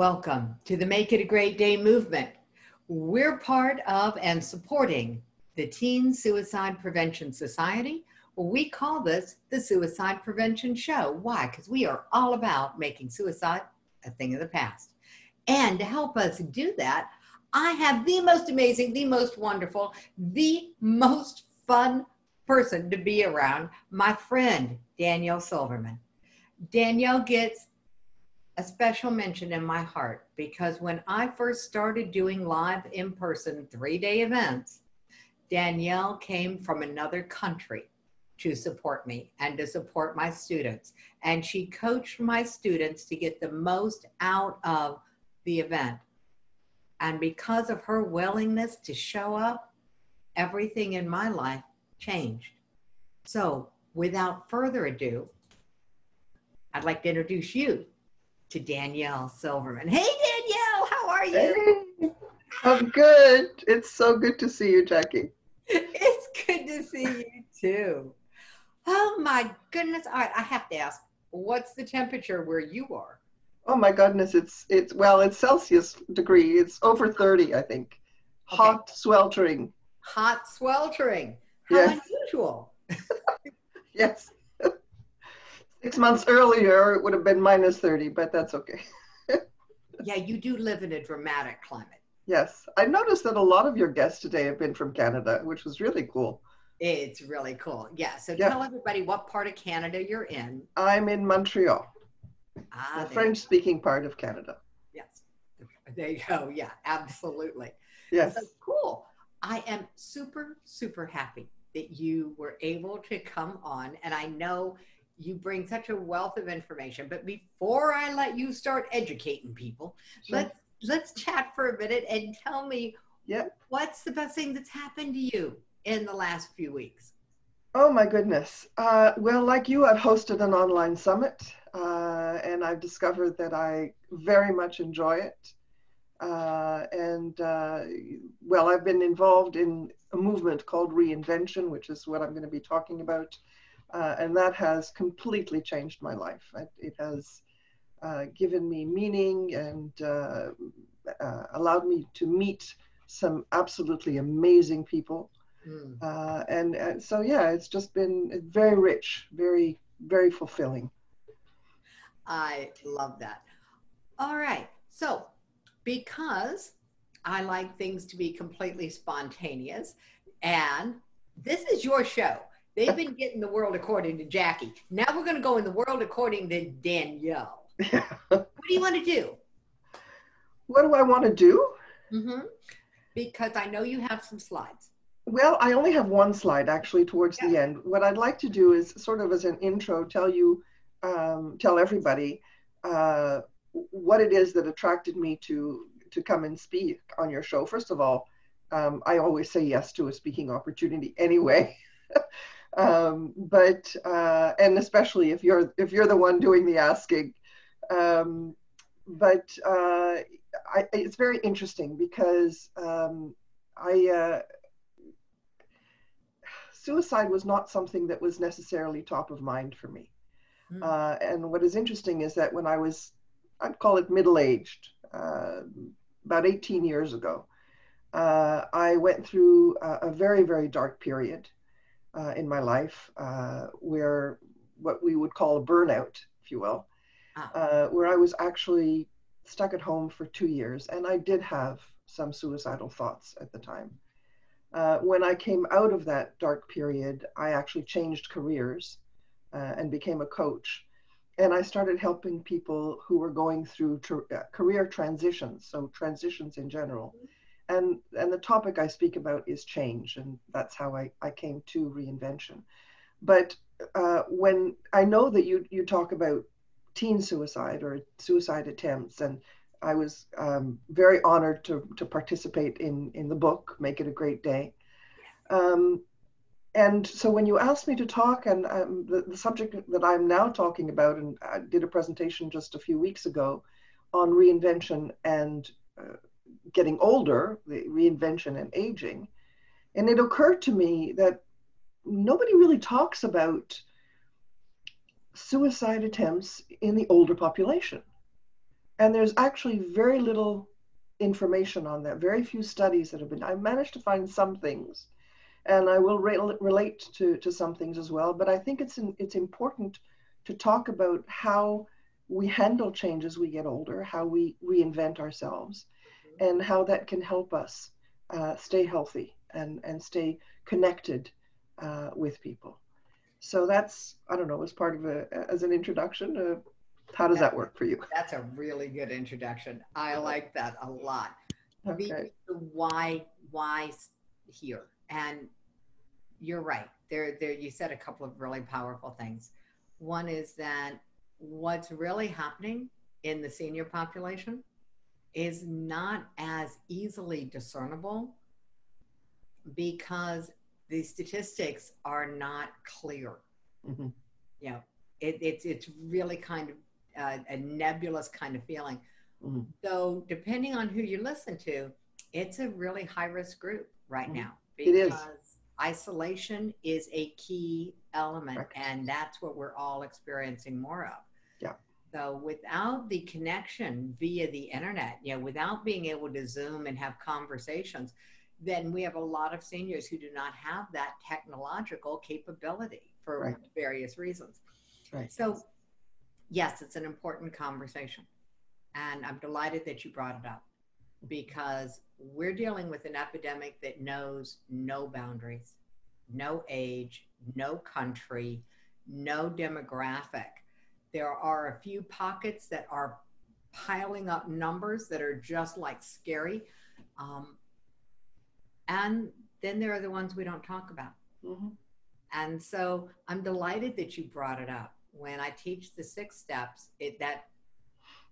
Welcome to the Make It a Great Day movement. We're part of and supporting the Teen Suicide Prevention Society. We call this the Suicide Prevention Show. Why? Because we are all about making suicide a thing of the past. And to help us do that, I have the most amazing, the most wonderful, the most fun person to be around, my friend, Danielle Silverman. Danielle gets a special mention in my heart because when I first started doing live in person three day events, Danielle came from another country to support me and to support my students. And she coached my students to get the most out of the event. And because of her willingness to show up, everything in my life changed. So, without further ado, I'd like to introduce you to Danielle Silverman. Hey, Danielle, how are you? Hey, I'm good. It's so good to see you, Jackie. It's good to see you too. Oh my goodness. All right, I have to ask, what's the temperature where you are? Oh my goodness, it's it's well, it's Celsius degree. It's over 30, I think. Hot okay. sweltering. Hot sweltering. How yes. unusual. yes. Six months earlier, it would have been minus 30, but that's okay. yeah, you do live in a dramatic climate. Yes. I noticed that a lot of your guests today have been from Canada, which was really cool. It's really cool. Yeah. So yeah. tell everybody what part of Canada you're in. I'm in Montreal, ah, the French speaking part of Canada. Yes. There you go. Yeah, absolutely. Yes. So cool. I am super, super happy that you were able to come on. And I know you bring such a wealth of information. But before I let you start educating people, sure. let's let's chat for a minute and tell me yep. what's the best thing that's happened to you in the last few weeks. Oh my goodness. Uh, well, like you, I've hosted an online summit, uh, and I've discovered that I very much enjoy it. Uh, and uh, well, I've been involved in a movement called Reinvention, which is what I'm going to be talking about uh, and that has completely changed my life. It, it has uh, given me meaning and uh, uh allowed me to meet some absolutely amazing people. Mm. and, and so, yeah, it's just been very rich, very, very fulfilling. I love that. All right. So, because I like things to be completely spontaneous, and this is your show. They've been getting the world according to Jackie. Now we're going to go in the world according to Danielle. What do you want to do? What do I want to do? Mm-hmm. Because I know you have some slides. Well, I only have one slide actually towards yeah. the end. What I'd like to do is sort of as an intro, tell you, um, tell everybody uh, what it is that attracted me to to come and speak on your show. First of all, um, I always say yes to a speaking opportunity anyway. um, but uh, and especially if you're if you're the one doing the asking. Um, but uh, I, it's very interesting because um, I uh, suicide was not something that was necessarily top of mind for me. Mm. and what is interesting is that when I was I'd call it middle aged uh, about 18 years ago uh, I went through a, a very very dark period uh, in my life uh, where what we would call a burnout, if you will, ah. uh, where I was actually stuck at home for two years. And I did have some suicidal thoughts at the time. Uh, when I came out of that dark period, I actually changed careers uh, and became a coach. And I started helping people who were going through uh, career transitions, so transitions in general. And and the topic I speak about is change, and that's how I, I came to reinvention. But uh, when I know that you you talk about teen suicide or suicide attempts, and I was um, very honored to to participate in in the book, Make It a Great Day. Um, and so when you asked me to talk, and um, the, the subject that I'm now talking about, and I did a presentation just a few weeks ago on reinvention and uh, getting older, the reinvention and aging. And it occurred to me that nobody really talks about suicide attempts in the older population. And there's actually very little information on that, very few studies that have been. I managed to find some things, and I will re- relate to, to some things as well. But I think it's, in, it's important to talk about how we handle change as we get older, how we reinvent ourselves, and how that can help us uh, stay healthy and, and stay connected uh, with people. So that's, I don't know, as part of a, as an introduction, uh, how does that work for you? That's a really good introduction. I like that a lot. Okay. The, why, why here? And you're right. There, there. You said a couple of really powerful things. One is that what's really happening in the senior population is not as easily discernible because the statistics are not clear. Mm-hmm. You know, it, it's it's really kind of uh, a nebulous kind of feeling. Mm-hmm. So depending on who you listen to, it's a really high risk group right mm-hmm. now because it is. isolation is a key element, Correct. and that's what we're all experiencing more of. So without the connection via the internet, you know, without being able to Zoom and have conversations, then we have a lot of seniors who do not have that technological capability for right. various reasons. Right. So, yes, it's an important conversation. And I'm delighted that you brought it up because we're dealing with an epidemic that knows no boundaries, no age, no country, no demographic. There are a few pockets that are piling up numbers that are just like scary. Um, and then there are the ones we don't talk about. Mm-hmm. And so I'm delighted that you brought it up. When I teach the six steps, it, that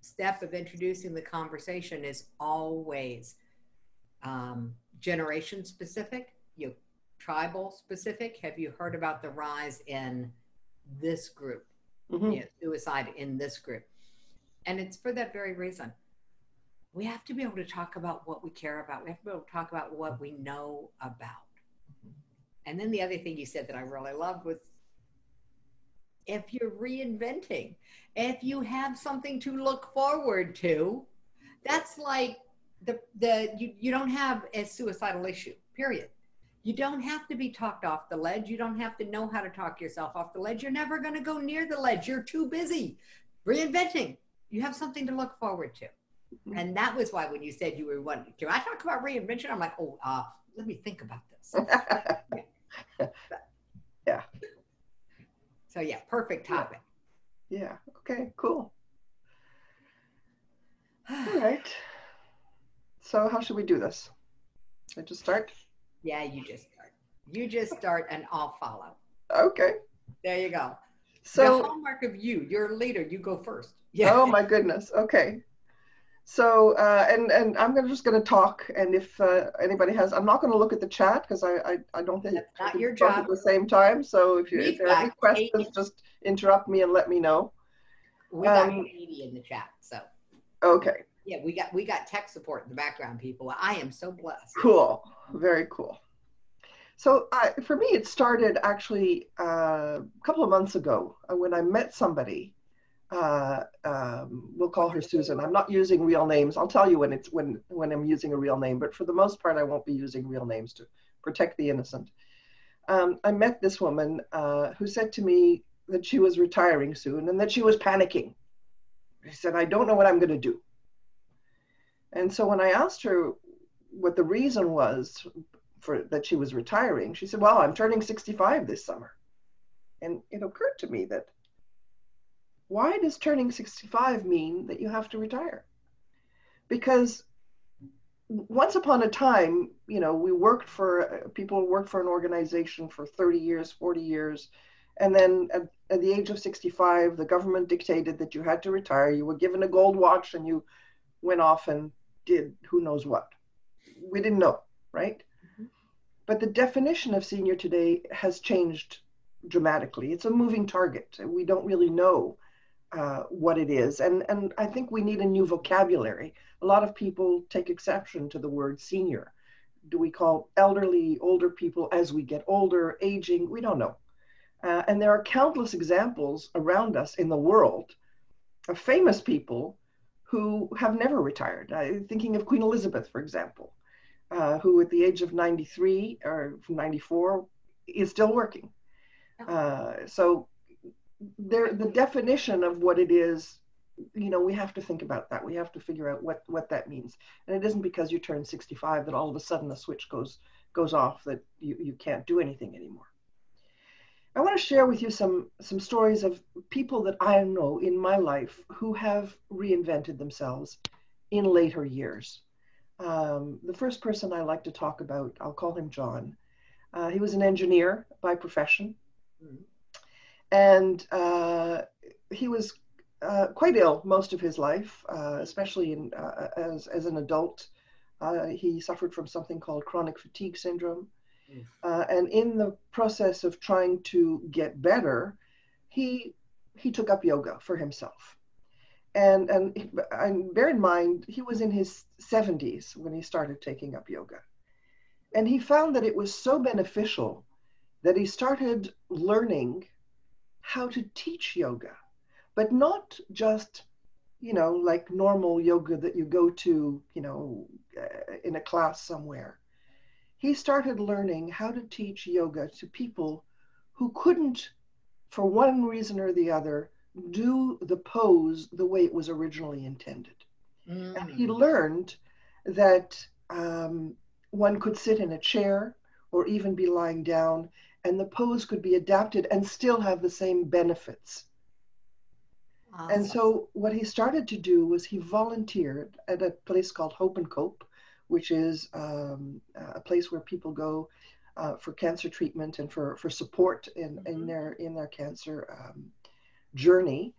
step of introducing the conversation is always um, generation specific, you tribal specific. Have you heard about the rise in this group, mm-hmm. you know, suicide in this group? And it's for that very reason we have to be able to talk about what we care about. We have to be able to talk about what we know about. And then the other thing you said that I really loved was if you're reinventing, if you have something to look forward to, that's like the the you, you don't have a suicidal issue, period. You don't have to be talked off the ledge. You don't have to know how to talk yourself off the ledge. You're never going to go near the ledge. You're too busy reinventing. You have something to look forward to. Mm-hmm. And that was why when you said you were wondering, can I talk about reinvention? I'm like, oh, uh, let me think about this. yeah. So yeah, perfect topic. Yeah. yeah. Okay, cool. All right. So how should we do this? I just start? Yeah, you just start. You just start and I'll follow. Okay. There you go. So the hallmark of you, you're a leader, you go first. Yeah. Oh my goodness. Okay. So uh, and and I'm gonna, just going to talk, and if uh, anybody has, I'm not going to look at the chat because I, I, I don't think That's not your job at the same time. So if you if there are any questions, 80. just interrupt me and let me know. We got um, 80 in the chat, so okay. Yeah, we got we got tech support in the background, people. I am so blessed. Cool, very cool. So uh, for me, it started actually uh, a couple of months ago uh, when I met somebody uh, um, we'll call her Susan. I'm not using real names. I'll tell you when it's when when I'm using a real name, but for the most part, I won't be using real names to protect the innocent. Um, I met this woman uh, who said to me that she was retiring soon and that she was panicking. She said, "I don't know what I'm going to do." And so when I asked her what the reason was for that she was retiring, she said, "Well, I'm turning 65 this summer." And it occurred to me that why does turning 65 mean that you have to retire? Because once upon a time, you know, we worked for people worked for an organization for 30 years, 40 years, and then at, at, the age of 65, the government dictated that you had to retire. You were given a gold watch and you went off and did who knows what. We didn't know, right? Mm-hmm. But the definition of senior today has changed dramatically. It's a moving target. We don't really know uh, what it is. And, and I think we need a new vocabulary. A lot of people take exception to the word senior. Do we call elderly, older people as we get older, aging? We don't know. Uh, and there are countless examples around us in the world of famous people who have never retired. Uh, thinking of Queen Elizabeth, for example, uh, who at the age of 93 or 94 is still working. Uh, so there, the definition of what it is, you know, we have to think about that. We have to figure out what, what that means. And it isn't because you turn 65 that all of a sudden the switch goes, goes off that you, you can't do anything anymore. I want to share with you some, some stories of people that I know in my life who have reinvented themselves in later years. Um, the first person I like to talk about, I'll call him John. Uh, he was an engineer by profession. And uh, he was uh, quite ill most of his life, uh, especially in, uh, as, as an adult. Uh, he suffered from something called chronic fatigue syndrome. Mm. and in the process of trying to get better, he, he took up yoga for himself and and and bear in mind he was in his 70s when he started taking up yoga and he found that it was so beneficial that he started learning how to teach yoga but not just you know like normal yoga that you go to you know uh, in a class somewhere he started learning how to teach yoga to people who couldn't for one reason or the other do the pose the way it was originally intended. Mm. And he mm. learned that um, one could sit in a chair or even be lying down, and the pose could be adapted and still have the same benefits. Awesome. And so, what he started to do was he volunteered at a place called Hope and Cope, which is um, a place where people go uh, for cancer treatment and for, for support in, mm-hmm. in their in their cancer um, journey.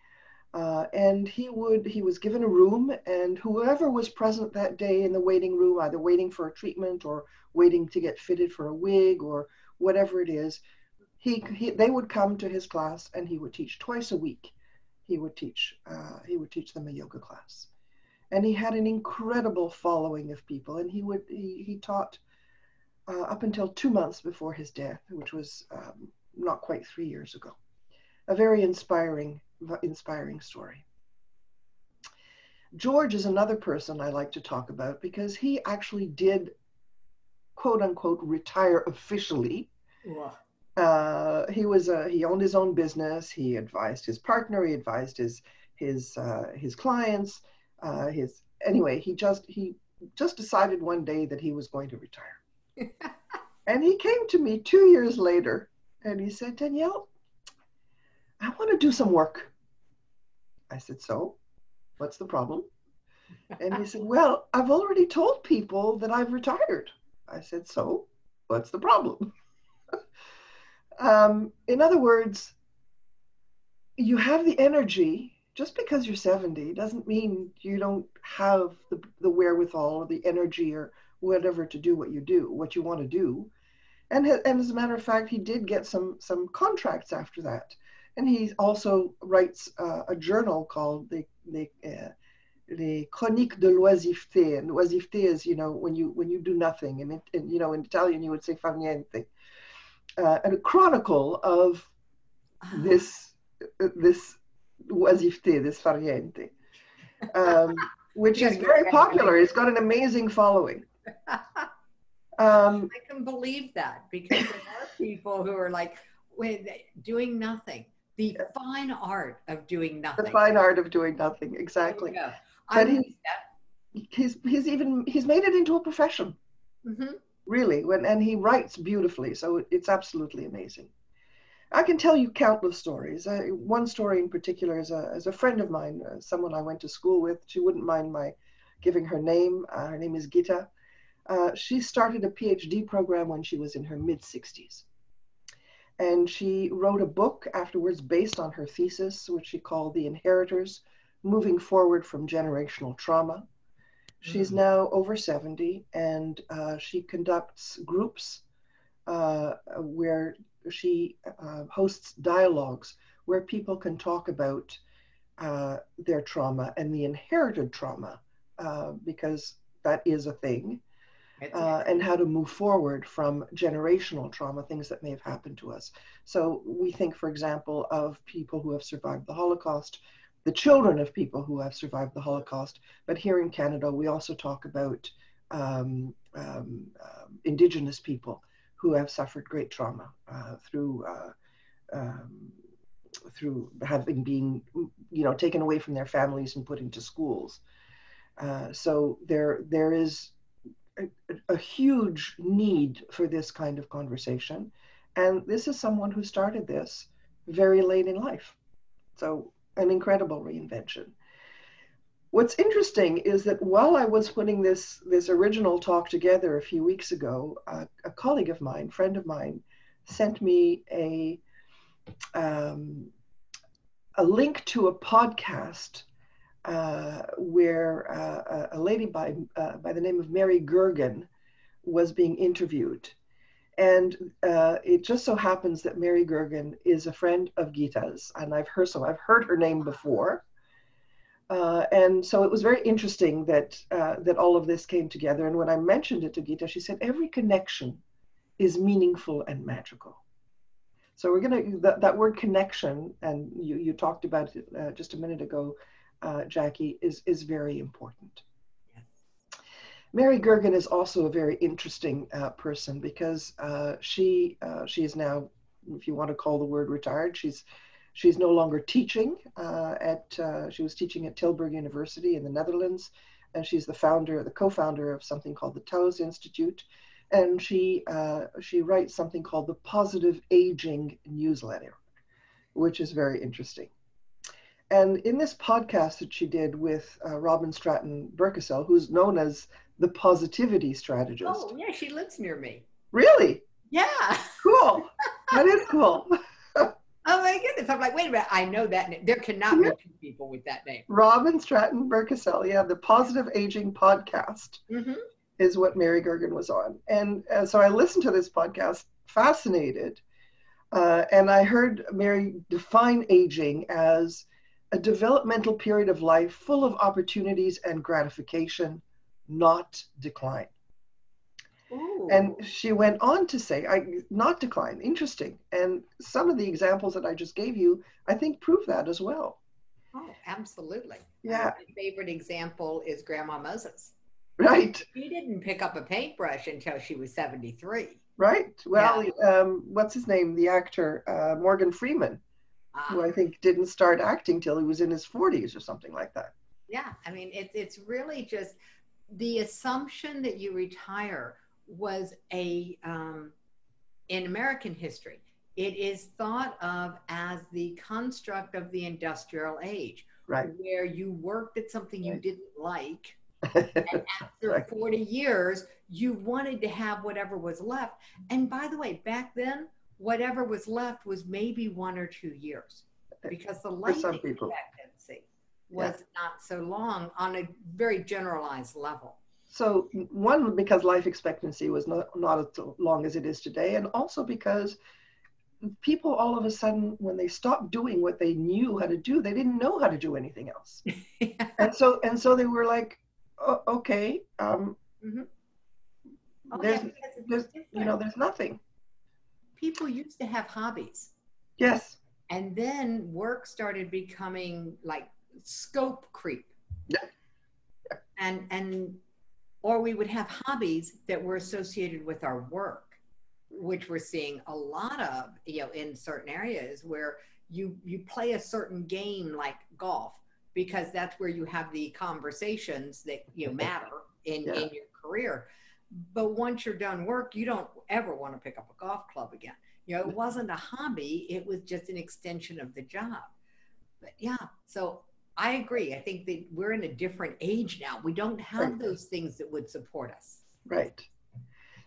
Uh, and he would he was given a room and whoever was present that day in the waiting room either waiting for a treatment or waiting to get fitted for a wig or whatever it is he, he they would come to his class and he would teach twice a week he would teach uh, he would teach them a yoga class and he had an incredible following of people and he would he, he taught uh, up until two months before his death which was um, not quite three years ago a very inspiring, inspiring story. George is another person I like to talk about because he actually did, quote unquote, retire officially. Uh, he was a, he owned his own business. He advised his partner. He advised his his uh, his clients. Uh, his anyway, he just he just decided one day that he was going to retire. and he came to me two years later, and he said, Danielle, I want to do some work. I said, So, what's the problem? And he said, Well, I've already told people that I've retired. I said, So, what's the problem? um, in other words, you have the energy. Just because you're 70 doesn't mean you don't have the, the wherewithal or the energy or whatever to do what you do, what you want to do. And, and as a matter of fact, he did get some, some contracts after that and he also writes uh, a journal called the the uh, the Chroniques de l'oisiveté. And l'oisiveté is, you know, when you when you do nothing, and, and you know, in Italian you would say far niente. Uh, and a chronicle of ah. this this oisiveté, this um, which is very popular. It's got an amazing following. Um, I can believe that because there are people who are like, with doing nothing the fine art of doing nothing. The fine art of doing nothing, exactly. But he, he's he's even he's made it into a profession. Mm-hmm. Really, when and he writes beautifully, so it's absolutely amazing. I can tell you countless stories. One story in particular is a, is a friend of mine, uh, someone I went to school with. She wouldn't mind my giving her name. Uh, her name is Gita. Uh, she started a PhD program when she was in her mid 60s. And she wrote a book afterwards based on her thesis, which she called The Inheritors Moving Forward from Generational Trauma. She's mm-hmm. now over 70 and uh, she conducts groups uh, where she uh, hosts dialogues where people can talk about uh, their trauma and the inherited trauma uh, because that is a thing uh, and how to move forward from generational trauma, things that may have happened to us. So we think, for example, of people who have survived the Holocaust, the children of people who have survived the Holocaust. But here in Canada, we also talk about um, um, uh, Indigenous people who have suffered great trauma uh, through uh, um, through having been you know taken away from their families and put into schools. Uh, so there there is a, a, huge need for this kind of conversation, and this is someone who started this very late in life. So an incredible reinvention. What's interesting is that while I was putting this, this original talk together a few weeks ago, uh, colleague of mine, friend of mine, sent me a, um, a link to a podcast uh, where uh, a lady by, uh, by the name of Mary Gergen was being interviewed. And uh, it just so happens that Mary Gergen is a friend of Gita's, and I've heard so I've heard her name before. Uh, and so it was very interesting that uh, that all of this came together. And when I mentioned it to Gita, she said every connection is meaningful and magical. So we're gonna that, that word connection, and you you talked about it uh, just a minute ago, uh, Jackie, is is very important. Mary Gergen is also a very interesting uh, person because uh, she uh, she is now, if you want to call the word retired, she's she's no longer teaching uh, at uh, she was teaching at Tilburg University in the Netherlands, and she's the founder, the co-founder of something called the Taos Institute, and she uh, she writes something called the Positive Aging newsletter, which is very interesting. And in this podcast that she did with Robyn Stratton Berkessel, who's known as the positivity strategist. Oh, yeah, she lives near me. Really? Yeah. Cool. that is cool. oh my goodness. I'm like, wait a minute. I know that name. There cannot yeah. be two people with that name. Robyn Stratton Berkessel. Yeah, the Positive Aging podcast mm-hmm. Is what Mary Gergen was on. And uh, so I listened to this podcast, fascinated. Uh, and I heard Mary define aging as a developmental period of life full of opportunities and gratification not decline. Ooh. And she went on to say, I not decline, interesting. And some of the examples that I just gave you, I think prove that as well. Oh, absolutely. Yeah. My favorite example is Grandma Moses. Right. She didn't pick up a paintbrush until she was 73. Right. Well, yeah. um, what's his name? The actor, uh, Morgan Freeman, who I think didn't start acting till he was in his 40s or something like that. Yeah. I mean, it's, it's really just the assumption that you retire was a um, in American history. It is thought of as the construct of the industrial age, right. where you worked at something you didn't like, and after right. 40 years, you wanted to have whatever was left. And by the way, back then, whatever was left was maybe one or two years, because the life expectancy was yeah. not so long on a very generalized level. So one, because life expectancy was not, not as long as it is today, and also because people all of a sudden, when they stopped doing what they knew how to do, they didn't know how to do anything else. yeah. And so, and so they were like, oh, okay, um, mm-hmm. oh, there's, yeah, there's, you know, there's nothing. People used to have hobbies. Yes. And then work started becoming like scope creep. Yeah. And and or we would have hobbies that were associated with our work which we're seeing a lot of you know in certain areas where you you play a certain game like golf because that's where you have the conversations that you know matter in yeah. in your career but once you're done work you don't ever want to pick up a golf club again you know it wasn't a hobby it was just an extension of the job but yeah so I agree. I think that we're in a different age now. We don't have right. those things that would support us. Right.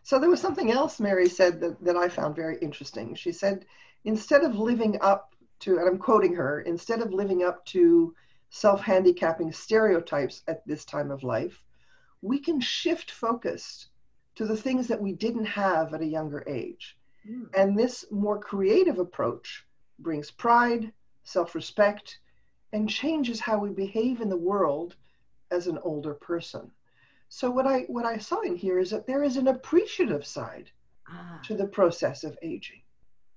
So there was something else Mary said that, that I found very interesting. She said, instead of living up to, and I'm quoting her, instead of living up to self handicapping stereotypes at this time of life, we can shift focus to the things that we didn't have at a younger age. Mm. And this more creative approach brings pride, self respect, and changes how we behave in the world as an older person. So what I what I saw in here is that there is an appreciative side ah. to the process of aging,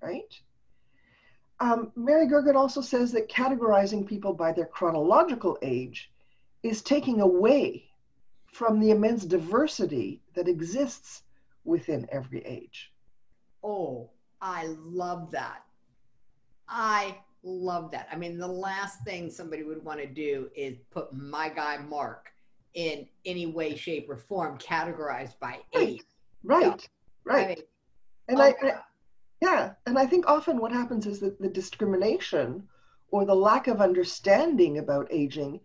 right? Um, Mary Gergen also says that categorizing people by their chronological age is taking away from the immense diversity that exists within every age. Oh, I love that. I love that. I mean, the last thing somebody would want to do is put my guy Mark in any way, shape, or form categorized by age. Right, right. I mean, and oh, I, I, yeah, and I think often what happens is that the discrimination or the lack of understanding about aging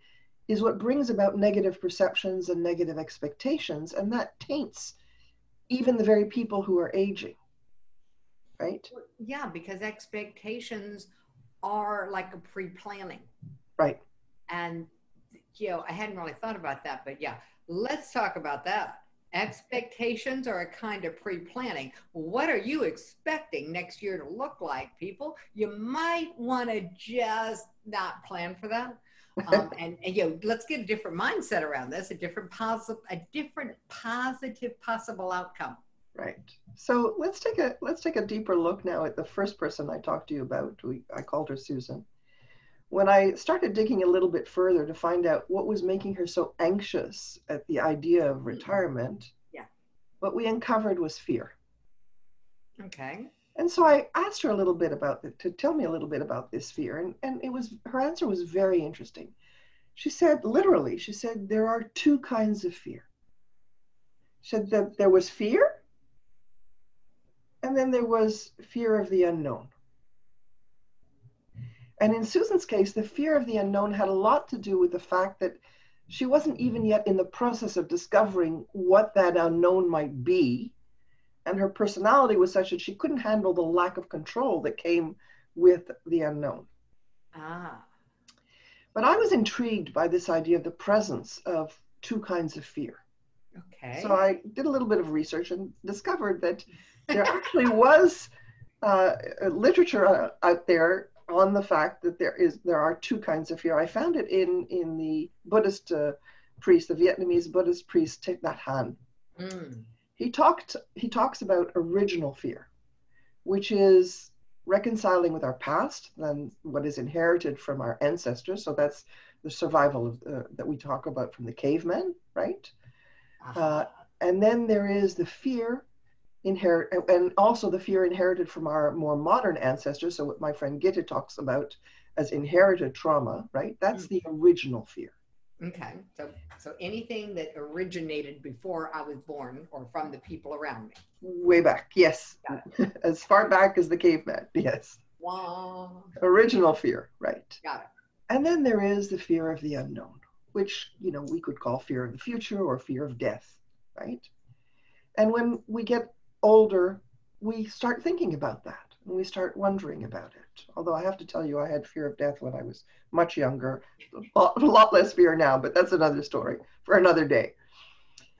is what brings about negative perceptions and negative expectations, and that taints even the very people who are aging. Right? Yeah, because expectations are like a pre planning. Right. And, you know, I hadn't really thought about that, but yeah, let's talk about that. Expectations are a kind of pre planning. What are you expecting next year to look like, people? You might want to just not plan for that. um, and, and, you know, let's get a different mindset around this, a different positive, a different positive possible outcome. Right. So let's take a let's take a deeper look now at the first person I talked to you about. We, I called her Susan when I started digging a little bit further to find out what was making her so anxious at the idea of mm-hmm. retirement, yeah. what we uncovered was fear. Okay. And so I asked her a little bit about it to tell me a little bit about this fear, and, and it was her answer was very interesting. She said, literally, she said, there are two kinds of fear. She said that there was fear, and then there was fear of the unknown. And in Susan's case, the fear of the unknown had a lot to do with the fact that she wasn't even yet in the process of discovering what that unknown might be. And her personality was such that she couldn't handle the lack of control that came with the unknown. Ah. But I was intrigued by this idea of the presence of two kinds of fear. Okay. So I did a little bit of research and discovered that there actually was uh, literature uh, out there on the fact that there is there are two kinds of fear. I found it in in the Buddhist uh, priest, the Vietnamese Buddhist priest Thich Nhat Hanh. Mm. He talked he talks about original fear, which is reconciling with our past and what is inherited from our ancestors. So that's the survival of uh, that we talk about from the cavemen, right? Uh-huh. Uh, and then there is the fear inherit and also the fear inherited from our more modern ancestors so what my friend Gita talks about as inherited trauma right? That's mm. the original fear. Okay so so anything that originated before i was born or from the people around me? Way back yes. As far back as the caveman yes. Wow original fear right. Got it. And then there is the fear of the unknown which you know we could call fear of the future or fear of death right? And when we get older, we start thinking about that and we start wondering about it. Although I have to tell you, I had fear of death when I was much younger, a lot, less fear now, but that's another story for another day.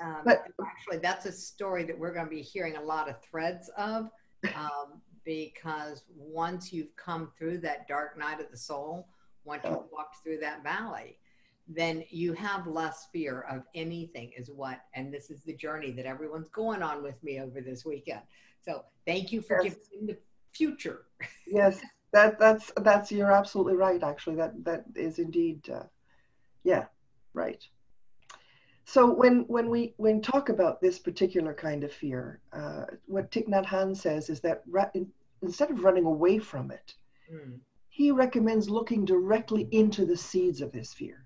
Um, but actually, that's a story that we're going to be hearing a lot of threads of um, because once you've come through that dark night of the soul, once you've walked through that valley, then you have less fear of anything is what and this is the journey that everyone's going on with me over this weekend. So thank you for yes. giving the future. Yes that that's that's you're absolutely right actually. That that is indeed uh, yeah right. So when when we when talk about this particular kind of fear uh, what Thich Nhat Hanh says is that ra- in, instead of running away from it mm. he recommends looking directly into the seeds of this fear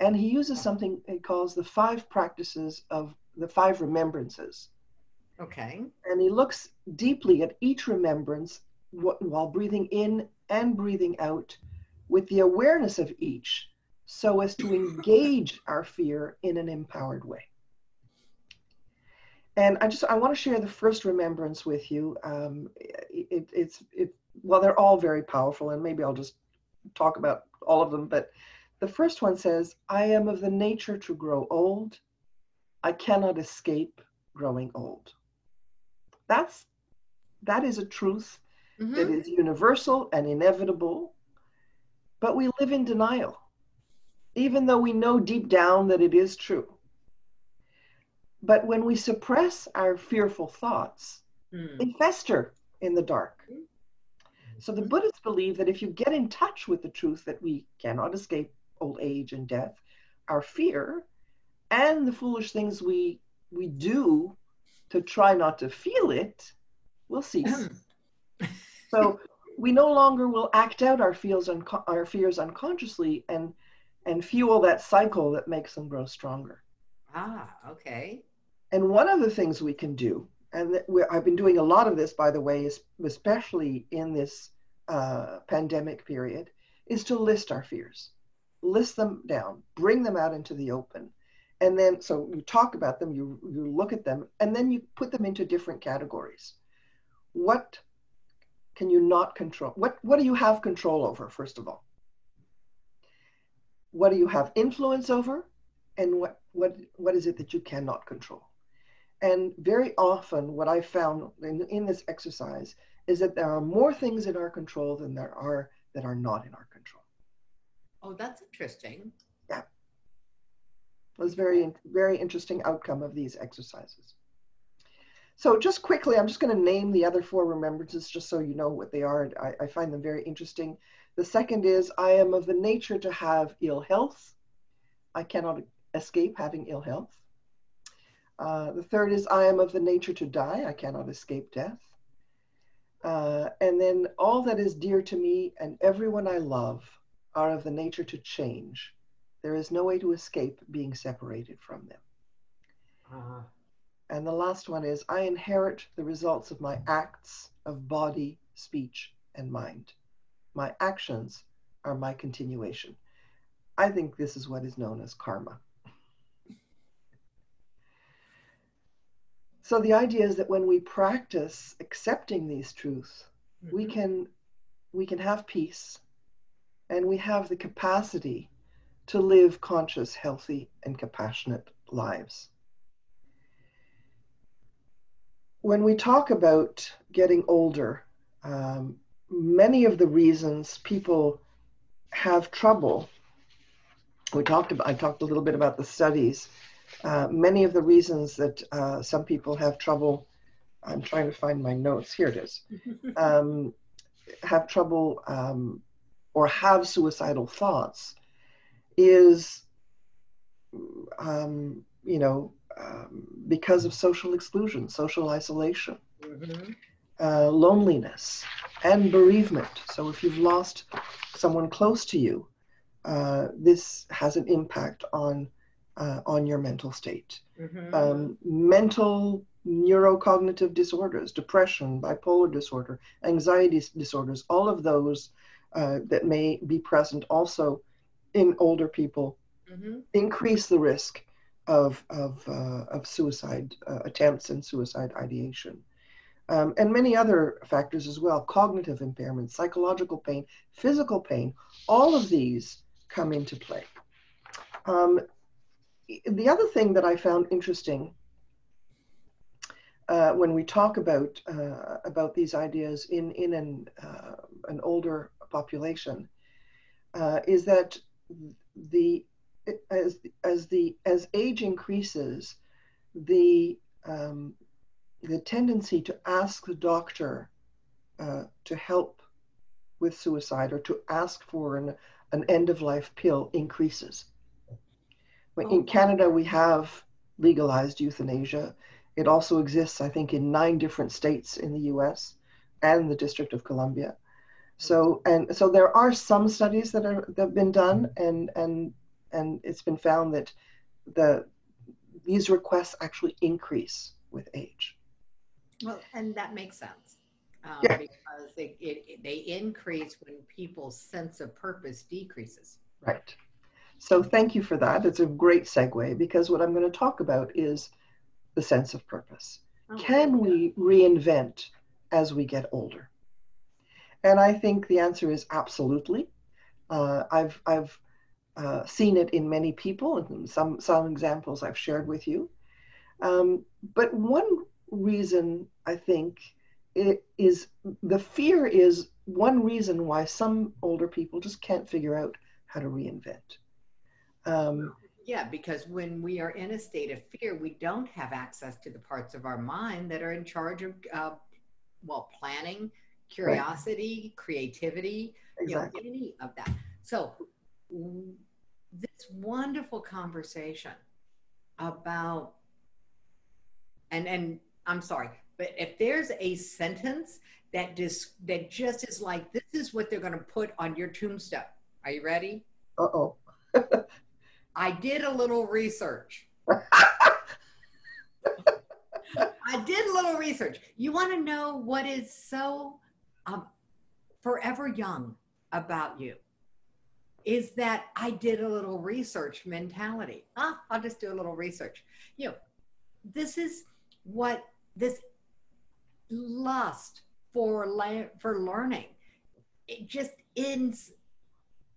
and he uses something he calls the five practices of the five remembrances. Okay. And he looks deeply at each remembrance while breathing in and breathing out with the awareness of each so as to engage our fear in an empowered way. And I just I want to share the first remembrance with you. Um, it, it's it well they're all very powerful, and maybe I'll just talk about all of them. But the first one says, I am of the nature to grow old. I cannot escape growing old. That's that is a truth mm-hmm. that is universal and inevitable, but we live in denial, even though we know deep down that it is true. But when we suppress our fearful thoughts, mm. they fester in the dark. So the Buddhists believe that if you get in touch with the truth that we cannot escape old age and death, our fear and the foolish things we we do to try not to feel it will cease. so we no longer will act out our feels unco- our fears unconsciously and and fuel that cycle that makes them grow stronger. Ah, okay. And one of the things we can do, and I've been doing a lot of this, by the way, especially in this uh, pandemic period, is to list our fears, list them down, bring them out into the open, and then so you talk about them, you you look at them, and then you put them into different categories. What can you not control? What what do you have control over? First of all, what do you have influence over, and what what what is it that you cannot control? And very often, what I found in, in this exercise is that there are more things in our control than there are that are not in our control. Oh, that's interesting. Yeah. It was very, very interesting outcome of these exercises. So just quickly, I'm just going to name the other four remembrances just so you know what they are. I, I find them very interesting. The second is, I am of the nature to have ill health. I cannot escape having ill health. Uh, the third is, I am of the nature to die. I cannot escape death. Uh, and then all that is dear to me and everyone I love are of the nature to change. There is no way to escape being separated from them. Uh-huh. And the last one is I inherit the results of my acts of body, speech, and mind. My actions are my continuation. I think this is what is known as karma. So the idea is that when we practice accepting these truths, mm-hmm. we can we can have peace and we have the capacity to live conscious, healthy, and compassionate lives. When we talk about getting older, um, many of the reasons people have trouble, we talked about, I talked a little bit about the studies uh, many of the reasons that uh, some people have trouble, I'm trying to find my notes, here it is, um, have trouble um, or have suicidal thoughts is, um, you know, um, because of social exclusion, social isolation, mm-hmm. uh, loneliness, and bereavement. So if you've lost someone close to you, uh, this has an impact on uh, on your mental state. Mm-hmm. Um, mental neurocognitive disorders, depression, bipolar disorder, anxiety disorders, all of those uh, that may be present also in older people mm-hmm. increase the risk of, of, uh, of suicide uh, attempts and suicide ideation. Um, and many other factors as well cognitive impairment, psychological pain, physical pain, all of these come into play. Um, the other thing that I found interesting uh, when we talk about uh, about these ideas in in an uh, an older population uh, is that the as as the as age increases, the um, the tendency to ask the doctor uh, to help with suicide or to ask for an, an end of life pill increases. In Canada, we have legalized euthanasia. It also exists, I think, in nine different states in the US and the District of Columbia. So and so there are some studies that are that have been done and and and it's been found that the these requests actually increase with age. Well, and that makes sense. Um, yeah. because it, it, they increase when people's sense of purpose decreases. Right. So thank you for that. It's a great segue because what I'm going to talk about is the sense of purpose. Oh, Can we reinvent as we get older? And I think the answer is absolutely. Uh, I've I've uh, seen it in many people, and some some examples I've shared with you. Um, but one reason I think it is the fear is one reason why some older people just can't figure out how to reinvent. Um, yeah, because when we are in a state of fear, we don't have access to the parts of our mind that are in charge of, uh, well, planning, curiosity, right. creativity, exactly. you know, any of that. So, this wonderful conversation about, and and I'm sorry, but if there's a sentence that just that just is like this is what they're going to put on your tombstone. Are you ready? Uh oh. I did a little research. I did a little research. You want to know what is so um, forever young about you? Is that I did a little research mentality. Ah, I'll just do a little research. You know, this is what this lust for for learning. It just ends,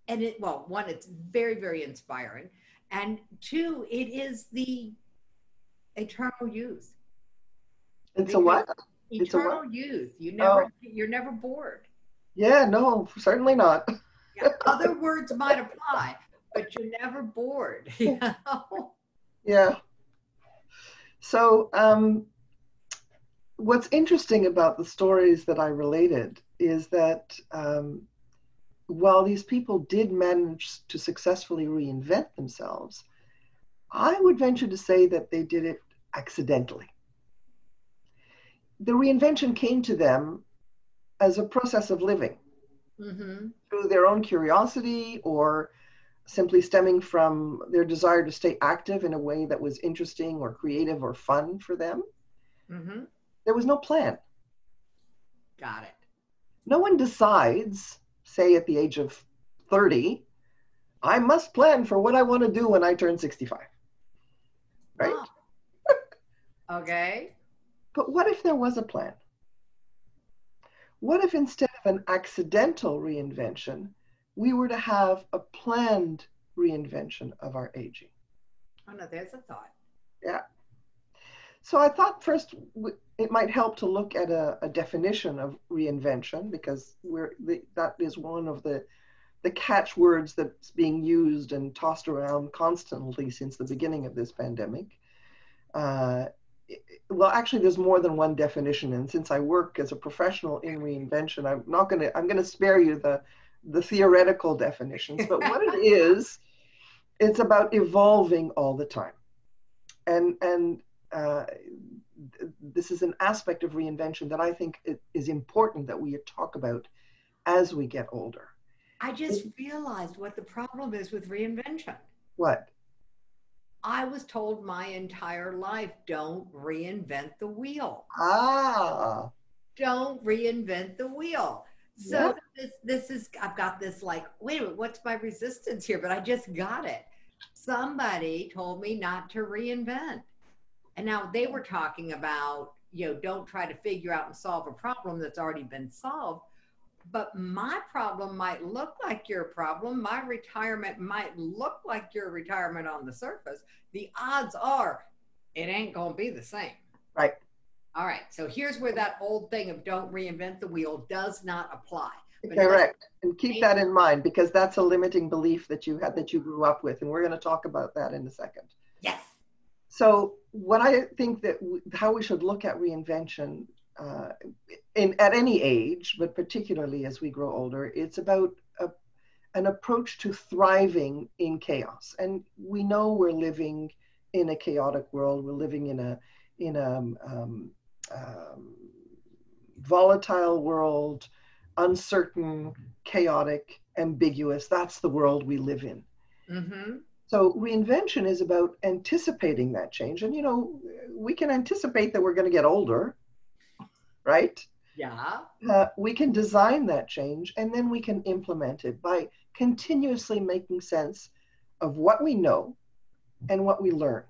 and it well, one, it's very very inspiring, and two, it is the eternal youth. It's a what? Eternal youth. You never, oh. you're never bored. Yeah, no, certainly not. yeah, other words might apply, but you're never bored. You know? Yeah. So, um, what's interesting about the stories that I related is that um, while these people did manage to successfully reinvent themselves, I would venture to say that they did it accidentally. The reinvention came to them as a process of living mm-hmm. through their own curiosity or simply stemming from their desire to stay active in a way that was interesting or creative or fun for them. Mm-hmm. There was no plan. Got it. No one decides, say at the age of 30, I must plan for what I want to do when I turn 65. Right? Oh. okay. But what if there was a plan? What if instead of an accidental reinvention, we were to have a planned reinvention of our aging? Oh, no, there's a thought. Yeah. So I thought first it might help to look at a, a definition of reinvention because we're the, that is one of the the catchwords that's being used and tossed around constantly since the beginning of this pandemic. Uh, well, actually, there's more than one definition, and since I work as a professional in reinvention, I'm not going to I'm going to spare you the the theoretical definitions. But what it is, it's about evolving all the time, and and uh, this is an aspect of reinvention that I think is important that we talk about as we get older. I just realized what the problem is with reinvention. What? I was told my entire life don't reinvent the wheel. Ah. Don't reinvent the wheel. So yeah. this this is I've got this like, wait a minute, what's my resistance here? But I just got it. Somebody told me not to reinvent. And now they were talking about, you know, don't try to figure out and solve a problem that's already been solved. But my problem might look like your problem. My retirement might look like your retirement on the surface. The odds are it ain't going to be the same. Right. All right. So here's where that old thing of don't reinvent the wheel does not apply. But Correct. And keep that in mind because that's a limiting belief that you had that you grew up with. And we're going to talk about that in a second. Yes. So what I think that how we should look at reinvention uh, in at any age, but particularly as we grow older, it's about a, an approach to thriving in chaos. And we know we're living in a chaotic world. We're living in a in a um, um, volatile world, uncertain, chaotic, ambiguous. That's the world we live in. Mm-hmm. So reinvention is about anticipating that change. And, you know, we can anticipate that we're going to get older, right? Yeah. Uh, we can design that change and then we can implement it by continuously making sense of what we know and what we learn.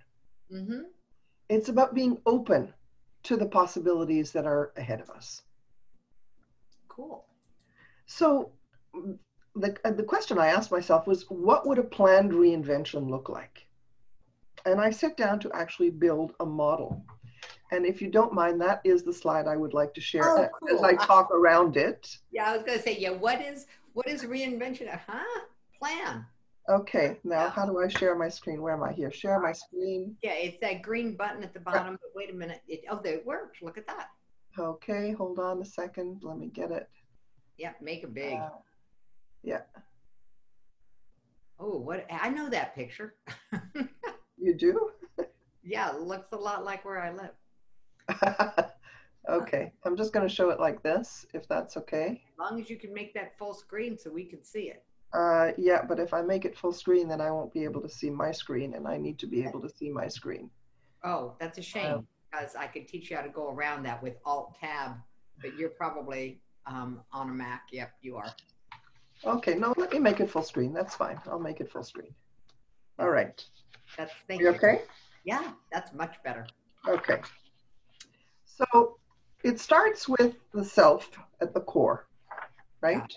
Mm-hmm. It's about being open to the possibilities that are ahead of us. Cool. So, the, uh, the question I asked myself was what would a planned reinvention look like? And I sat down to actually build a model. And if you don't mind, that is the slide I would like to share oh, cool. as I talk around it. Yeah, I was going to say, yeah, what is what is reinvention? Huh? Plan. Okay, now how do I share my screen? Where am I here? Share my screen. Yeah, it's that green button at the bottom. But wait a minute. It, oh, there it works. Look at that. Okay, hold on a second. Let me get it. Yep, make it big. Uh, yeah. Oh, what? I know that picture. You do? yeah, it looks a lot like where I live. okay, I'm just going to show it like this, if that's okay. As long as you can make that full screen so we can see it. Uh, yeah, but if I make it full screen, then I won't be able to see my screen, and I need to be able to see my screen. Oh, that's a shame Um, because I could teach you how to go around that with Alt Tab, but you're probably um, on a Mac. Yep, you are. Okay, no, let me make it full screen. That's fine. I'll make it full screen. All right. That's thank You you. okay? Yeah, that's much better. Okay. So it starts with the self at the core, right?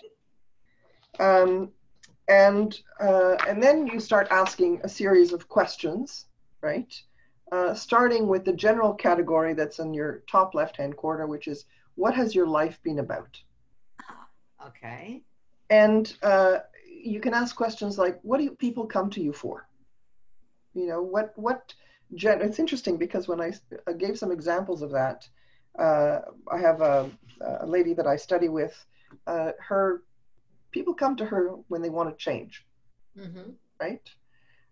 Um, and uh, and then you start asking a series of questions, right? Uh, starting with the general category that's in your top left-hand corner, which is what has your life been about? Okay. And uh, you can ask questions like, what do people come to you for? You know, what what gen- it's interesting because when I gave some examples of that, uh, I have a, a lady that I study with. Uh, her people come to her when they want to change, Mm-hmm. right?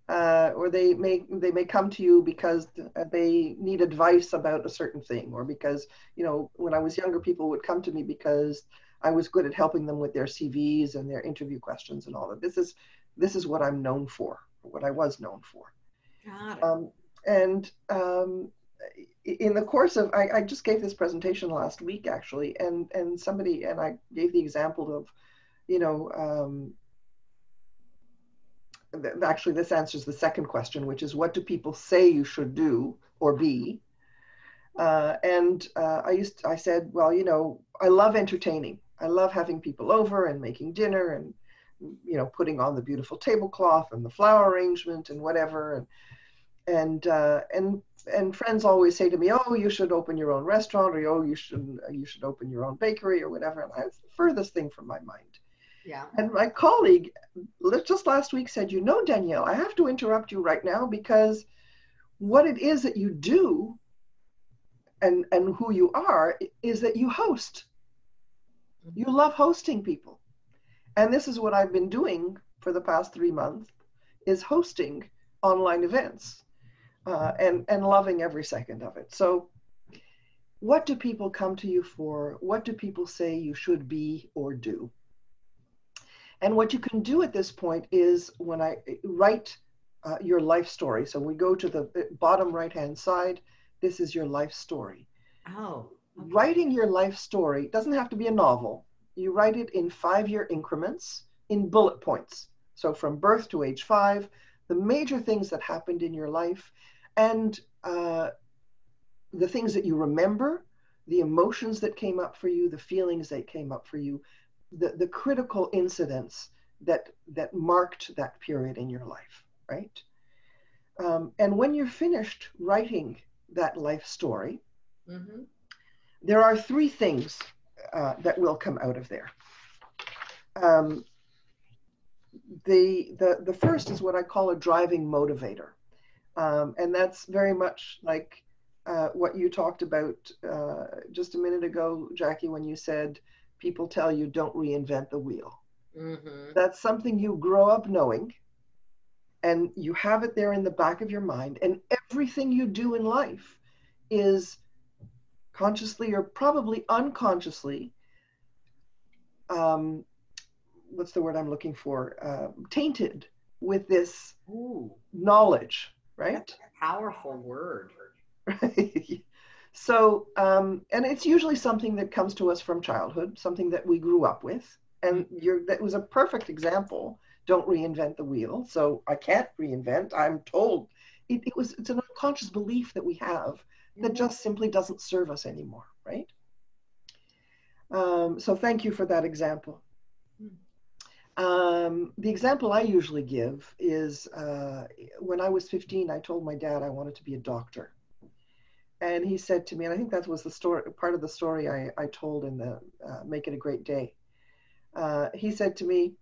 Uh, or they may they may come to you because uh, they need advice about a certain thing, or because you know when I was younger, people would come to me because I was good at helping them with their CVs and their interview questions and all that. This is this is what I'm known for, what I was known for. Got it. Um, and um, in the course of, I, I just gave this presentation last week actually, and and somebody and I gave the example of, you know, um, th- actually this answers the second question, which is what do people say you should do or be? Uh, and uh, I used, I said, well, you know, I love entertaining. I love having people over and making dinner and, you know, putting on the beautiful tablecloth and the flower arrangement and whatever. And and uh, and and friends always say to me, "Oh, you should open your own restaurant," or "Oh, you should you should open your own bakery," or whatever. And it's the furthest thing from my mind. Yeah. And my colleague just last week said, "You know, Danielle, I have to interrupt you right now because what it is that you do and and who you are is that you host. You love hosting people, and this is what I've been doing for the past three months: is hosting online events." Uh, and and loving every second of it. So, what do people come to you for? What do people say you should be or do? And what you can do at this point is when I write uh, your life story. So we go to the bottom right hand side. This is your life story. Oh. okay. Writing your life story doesn't have to be a novel. You write it in five year increments in bullet points. So from birth to age five, the major things that happened in your life and uh, the things that you remember, the emotions that came up for you, the feelings that came up for you, the, the critical incidents that, that marked that period in your life, right? Um, and when you're finished writing that life story, Mm-hmm. there are three things uh, that will come out of there. Um, the, the, the first is what I call a driving motivator. Um, and that's very much like uh, what you talked about uh, just a minute ago, Jackie, when you said people tell you don't reinvent the wheel. Mm-hmm. That's something you grow up knowing and you have it there in the back of your mind. And everything you do in life is consciously or probably unconsciously um, what's the word I'm looking for? Uh, tainted with this Ooh, knowledge, right? powerful word. so, um, and it's usually something that comes to us from childhood, something that we grew up with. And you're, that was a perfect example. Don't reinvent the wheel. So I can't reinvent. I'm told it, it was. It's an unconscious belief that we have that Mhm. just simply doesn't serve us anymore, right? Um, so thank you for that example. Um, the example I usually give is uh, when I was 15, I told my dad I wanted to be a doctor. And he said to me, and I think that was the story, part of the story I, I told in the uh, Make It a Great Day. Uh, he said to me,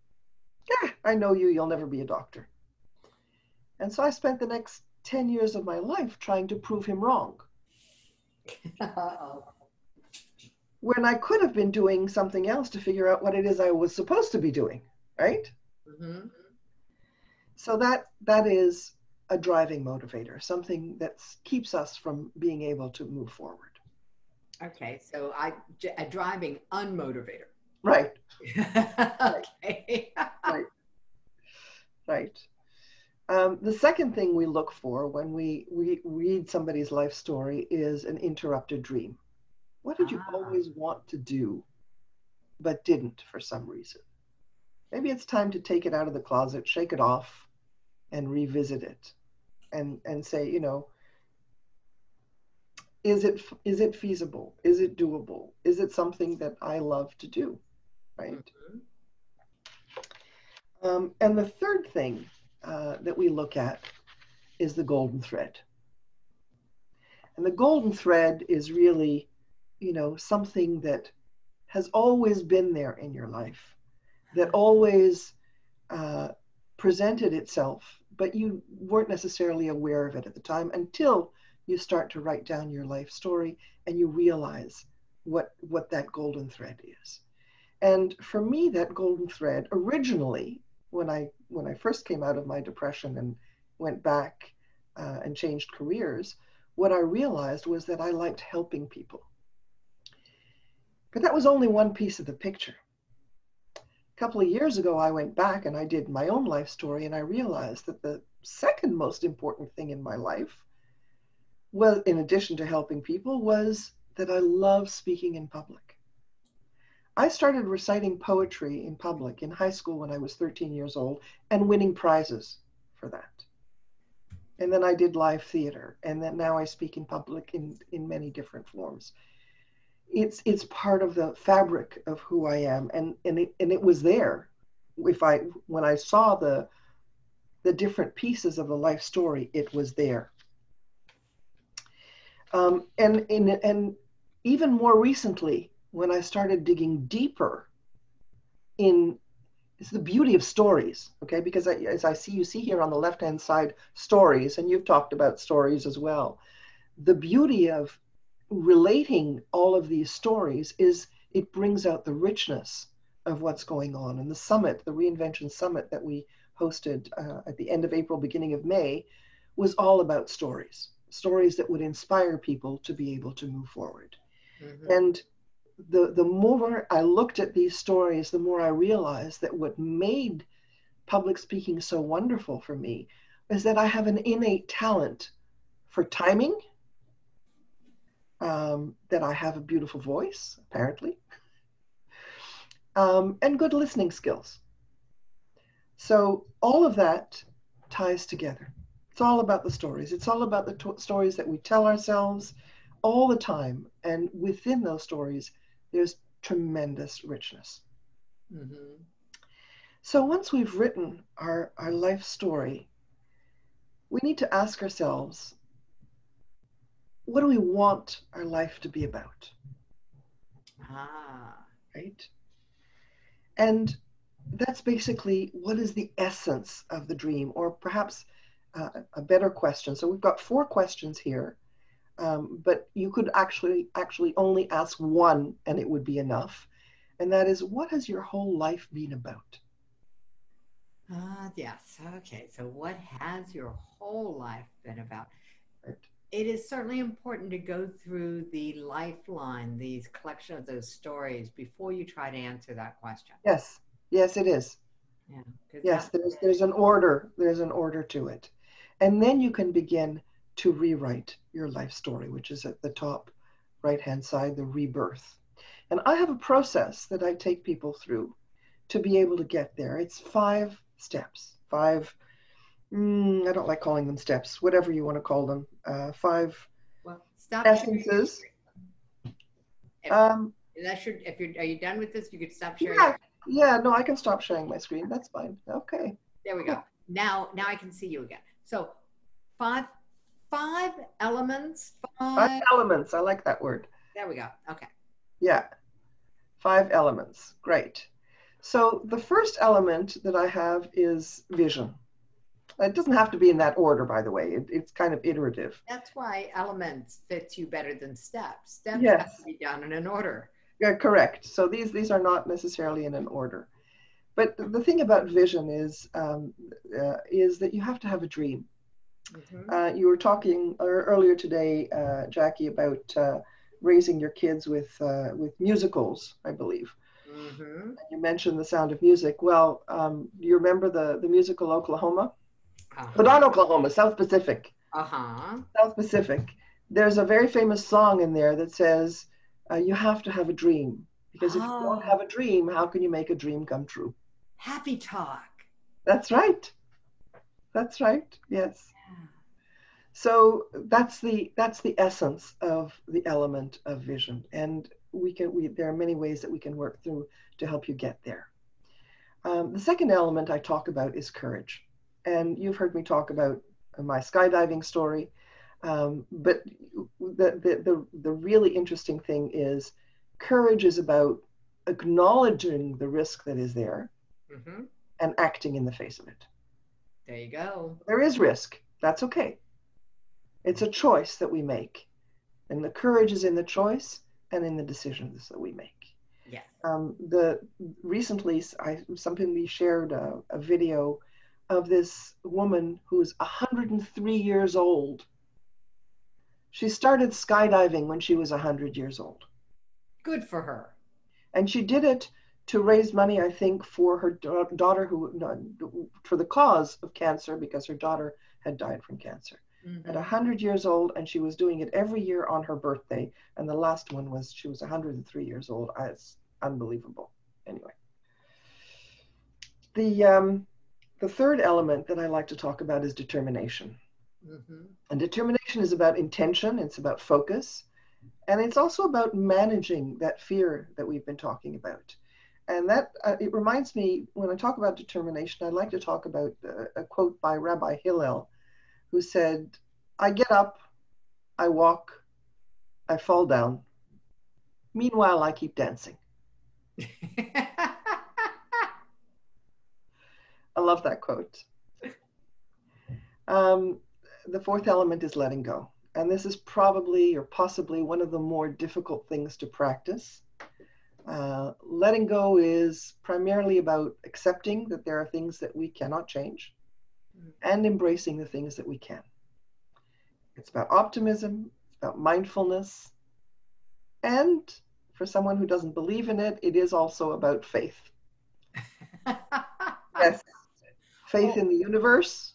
Yeah, I know you, you'll never be a doctor. And so I spent the next 10 years of my life trying to prove him wrong. When I could have been doing something else to figure out what it is I was supposed to be doing, right? Mm-hmm. So that that is a driving motivator, something that keeps us from being able to move forward. Okay, so I a driving unmotivator. Right. okay. right. Right. Um, the second thing we look for when we, we read somebody's life story is an interrupted dream. What did you ah. always want to do, but didn't for some reason? Maybe it's time to take it out of the closet, shake it off, and revisit it, and and say, you know, is it is it feasible? Is it doable? Is it something that I love to do? Right. Mm-hmm. Um, and the third thing uh, that we look at is the golden thread. And the golden thread is really you know, something that has always been there in your life, that always uh, presented itself, but you weren't necessarily aware of it at the time until you start to write down your life story and you realize what what that golden thread is. And for me, that golden thread originally, when I when I first came out of my depression and went back uh, and changed careers, what I realized was that I liked helping people. But that was only one piece of the picture. A couple of years ago, I went back and I did my own life story, and I realized that the second most important thing in my life, well, in addition to helping people, was that I love speaking in public. I started reciting poetry in public in high school when I was 13 years old and winning prizes for that. And then I did live theater, and then now I speak in public in, in many different forms it's it's part of the fabric of who I am, and and it, and it was there. If I when I saw the the different pieces of the life story, it was there. Um, and and and even more recently, when I started digging deeper in it's the beauty of stories, okay? Because I, as I see you see here on the left hand side, stories, and you've talked about stories as well. The beauty of relating all of these stories is it brings out the richness of what's going on. And the summit, the reinvention summit that we hosted uh, at the end of April, beginning of May, was all about stories, stories that would inspire people to be able to move forward. Mm-hmm. And the, the more I looked at these stories, the more I realized that what made public speaking so wonderful for me is that I have an innate talent for timing um, that I have a beautiful voice, apparently, um, and good listening skills. So all of that ties together. It's all about the stories. It's all about the to- stories that we tell ourselves all the time. And within those stories, there's tremendous richness. Mm-hmm. So once we've written our, our life story, we need to ask ourselves what do we want our life to be about? Ah. Right? And that's basically what is the essence of the dream, or perhaps uh, a better question. So we've got four questions here, um, but you could actually actually only ask one, and it would be enough. And that is, what has your whole life been about? Ah, uh, yes. Okay. So, what has your whole life been about? Right it is certainly important to go through the lifeline, these collection of those stories before you try to answer that question. Yes, yes, it is. Yeah. Yes, there's there's an order. There's an order to it, and then you can begin to rewrite your life story, which is at the top right hand side, the rebirth. And I have a process that I take people through to be able to get there. It's five steps, five mm, I don't like calling them steps, whatever you want to call them, uh, five well, stop essences. If, um, that's your, if you're, are you done with this? You could stop sharing. Yeah, yeah, no, I can stop sharing my screen. That's fine. Okay. There we go. Now, now I can see you again. So five, five elements. Five, five elements. I like that word. There we go. Okay. Yeah. Five elements. Great. So the first element that I have is vision. It doesn't have to be in that order, by the way. It, it's kind of iterative. That's why elements fits you better than steps. Steps yes. have to be done in an order. Yeah, correct. So these these are not necessarily in an order. But the thing about vision is um, uh, is that you have to have a dream. Mm-hmm. Uh, you were talking earlier today, uh, Jackie, about uh, raising your kids with uh, with musicals, I believe. Mm-hmm. You mentioned The Sound of Music. Well, um, you remember the the musical Oklahoma? Uh-huh. But not Oklahoma, South Pacific. Uh huh. South Pacific. There's a very famous song in there that says, uh, "You have to have a dream." Because if oh. you don't have a dream, how can you make a dream come true? Happy talk. That's right. That's right. Yes. So that's the that's the essence of the element of vision, and we can we there are many ways that we can work through to help you get there. Um, the second element I talk about is courage, and you've heard me talk about my skydiving story, um, but the, the the the really interesting thing is courage is about acknowledging the risk that is there mm-hmm. and acting in the face of it. There you go. There is risk. That's okay. It's a choice that we make. And the courage is in the choice and in the decisions that we make. Yeah. Um, the recently, I somebody shared a, a video of this woman who's 103 years old. She started skydiving when she was 100 years old. Good for her. And she did it to raise money, I think, for her da- daughter who for the cause of cancer because her daughter had died from cancer mm-hmm. at 100 years old, and she was doing it every year on her birthday. And the last one was she was 103 years old. It's unbelievable. Anyway, the um, the third element that I like to talk about is determination. Mm-hmm. And determination is about intention. It's about focus. And it's also about managing that fear that we've been talking about. And that uh, it reminds me when I talk about determination, I'd like to talk about uh, a quote by Rabbi Hillel, who said, I get up, I walk, I fall down. Meanwhile, I keep dancing. I love that quote. Um, the fourth element is letting go. And this is probably or possibly one of the more difficult things to practice. Uh, letting go is primarily about accepting that there are things that we cannot change and embracing the things that we can. It's about optimism, it's about mindfulness, and for someone who doesn't believe in it, it is also about faith. yes, faith in the universe,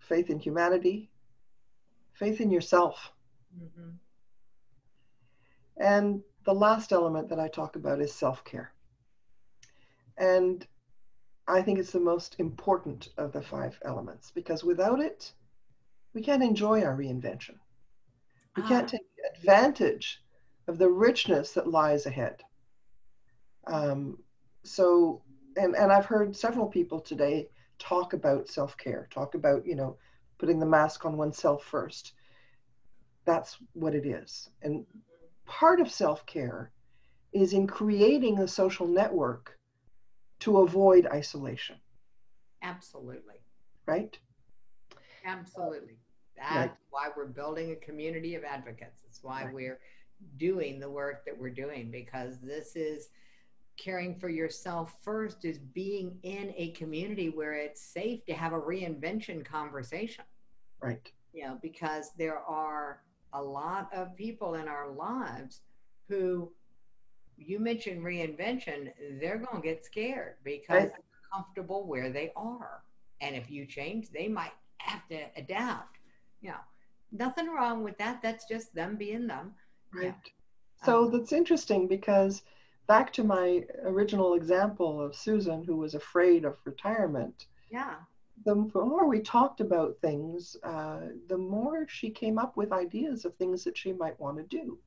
faith in humanity, faith in yourself. Mm-hmm. And the last element that I talk about is self care. And I think it's the most important of the five elements because without it, we can't enjoy our reinvention. We ah. can't take advantage of the richness that lies ahead. Um, so, and, and I've heard several people today talk about self care, talk about, you know, putting the mask on oneself first. That's what it is. And part of self care is in creating a social network to avoid isolation. Absolutely. Right? Absolutely. That's right. why we're building a community of advocates. It's why right. we're doing the work that we're doing because this is caring for yourself first is being in a community where it's safe to have a reinvention conversation. Right. You know, because there are a lot of people in our lives who you mentioned reinvention, they're going to get scared because right. they're comfortable where they are. And if you change, they might have to adapt. You know, nothing wrong with that. That's just them being them. Right. Yeah. So um, that's interesting because back to my original example of Susan, who was afraid of retirement. Yeah. The more we talked about things, uh, the more she came up with ideas of things that she might want to do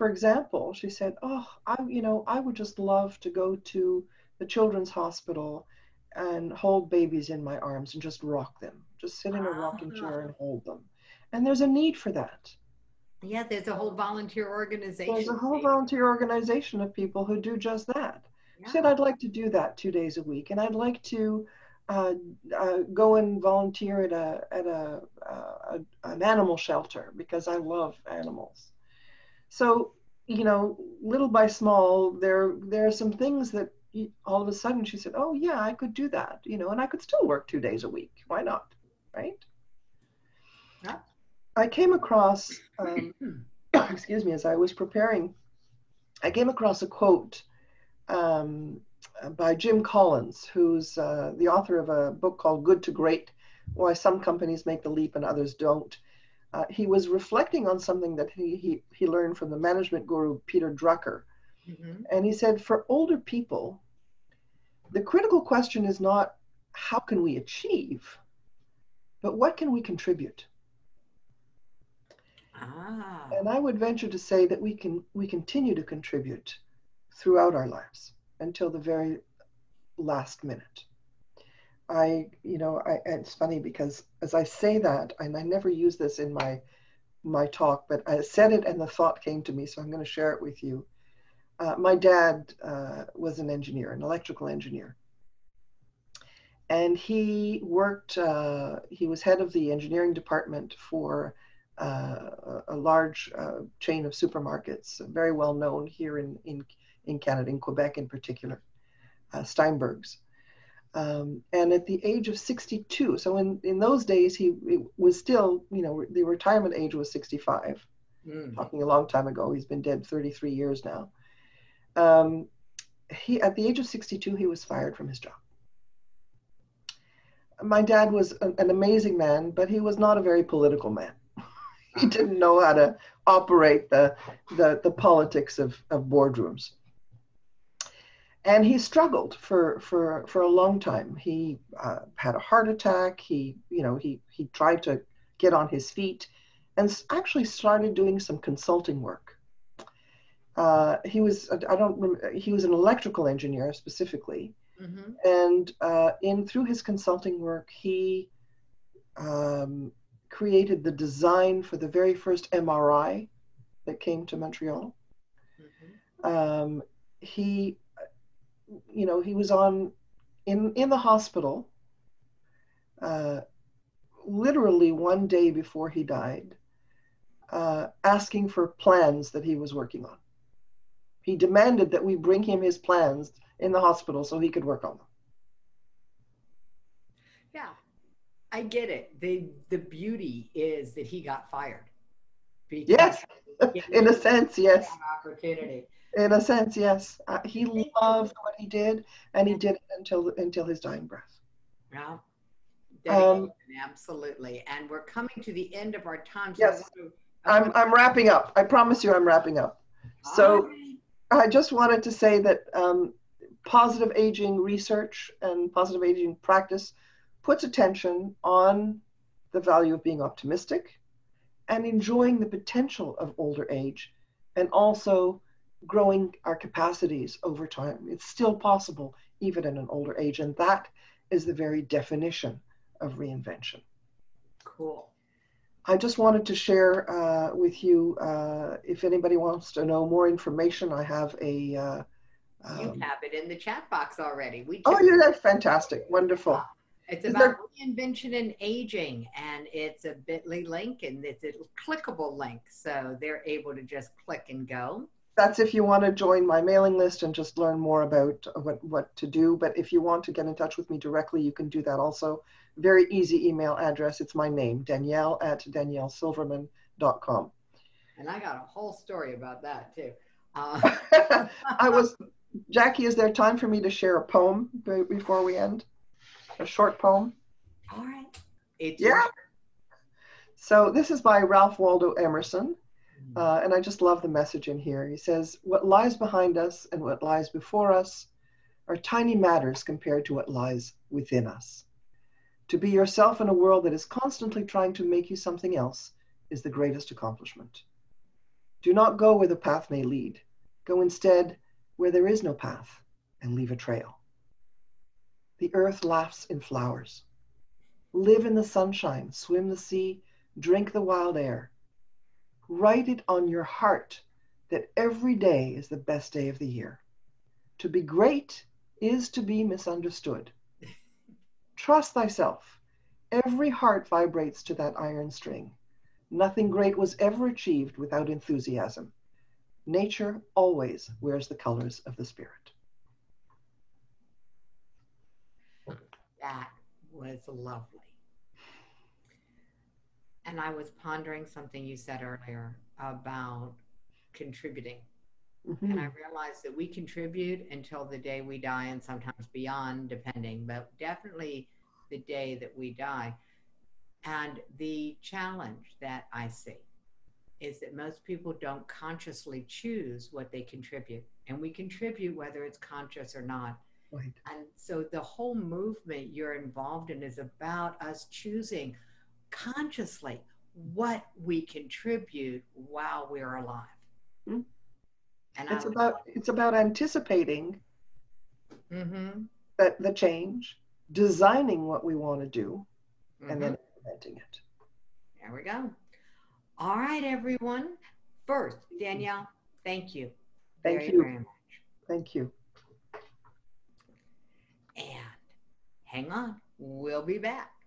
for example, she said, "Oh, I, you know, I would just love to go to the children's hospital and hold babies in my arms and just rock them, just sit in a rocking chair and hold them." And there's a need for that. Yeah, there's a whole volunteer organization. There's a whole volunteer organization of people who do just that. Yeah. She said, "I'd like to do that two days a week, and I'd like to." Uh, uh, go and volunteer at a at a, uh, a, an animal shelter because I love animals. So, you know, little by small, there there are some things that all of a sudden she said, "Oh yeah, I could do that," you know, and I could still work two days a week. Why not, right? I came across, um, excuse me, as I was preparing, I came across a quote um, by Jim Collins, who's uh, the author of a book called Good to Great: Why Some Companies Make the Leap and Others Don't. Uh, he was reflecting on something that he, he, he learned from the management guru Peter Drucker. Mm-hmm. And he said, for older people, the critical question is not how can we achieve, but what can we contribute? Ah. And I would venture to say that we can we continue to contribute throughout our lives until the very last minute. I, you know, I, it's funny because as I say that, and I never use this in my my talk, but I said it and the thought came to me, so I'm going to share it with you. Uh, my dad uh, was an engineer, an electrical engineer, and he worked. Uh, he was head of the engineering department for uh, a large uh, chain of supermarkets, very well known here in in in Canada, in Quebec in particular, uh, Steinberg's. Um, and at the age of 62, so in, in those days, he was still, you know, the retirement age was 65, mm. talking a long time ago. He's been dead 33 years now. Um, he, at the age of 62, he was fired from his job. My dad was an, an amazing man, but he was not a very political man. he didn't know how to operate the, the, the politics of, of boardrooms and he struggled for for for a long time. He uh, had a heart attack. He you know he he tried to get on his feet, and actually started doing some consulting work. Uh, he was I don't remember, he was an electrical engineer specifically, mm-hmm. and uh, in through his consulting work he um, created the design for the very first MRI that came to Montreal. Mm-hmm. Um, he you know, he was on in in the hospital uh, literally one day before he died, uh, asking for plans that he was working on. He demanded that we bring him his plans in the hospital so he could work on them. Yeah, I get it. the The beauty is that he got fired. Yes, in a sense, yes. Opportunity. In a sense, yes. Uh, he loved what he did, and he did it until until his dying breath. Yeah. Um, absolutely. And we're coming to the end of our time. So yes. I'm, I'm wrapping up. I promise you I'm wrapping up. So right. I just wanted to say that um, positive aging research and positive aging practice puts attention on the value of being optimistic and enjoying the potential of older age and also growing our capacities over time. It's still possible, even in an older age. And that is the very definition of reinvention. Cool. I just wanted to share uh, with you uh, if anybody wants to know more information, I have a. Uh, um, you have it in the chat box already. We oh, yeah, that's fantastic. Wonderful. It's about there... reinvention and aging, and it's a bit.ly link and it's a clickable link. So they're able to just click and go that's if you want to join my mailing list and just learn more about what, what to do. But if you want to get in touch with me directly, you can do that also. Very easy email address. It's my name, Danielle at daniellesilverman.com. And I got a whole story about that too. Uh- I was, Jackie, is there time for me to share a poem before we end? A short poem? All right. It's yeah. So this is by Ralph Waldo Emerson. Uh, and I just love the message in here. He says, What lies behind us and what lies before us are tiny matters compared to what lies within us. To be yourself in a world that is constantly trying to make you something else is the greatest accomplishment. Do not go where the path may lead. Go instead where there is no path and leave a trail. The earth laughs in flowers. Live in the sunshine, swim the sea, drink the wild air Write it on your heart that every day is the best day of the year. To be great is to be misunderstood. Trust thyself. Every heart vibrates to that iron string. Nothing great was ever achieved without enthusiasm. nature always wears the colors of the spirit. That was lovely. And I was pondering something you said earlier about contributing. Mhm. And I realized that we contribute until the day we die and sometimes beyond, depending, but definitely the day that we die. And the challenge that I see is that most people don't consciously choose what they contribute. And we contribute whether it's conscious or not. Right. And so the whole movement you're involved in is about us choosing consciously what we contribute while we're alive. Hmm. And It's would- about it's about anticipating Mhm, that the change, designing what we want to do, mhm. and then implementing it. There we go. All right, everyone. First, Danielle, thank you. Thank very, you. very much. Thank you. And hang on, we'll be back.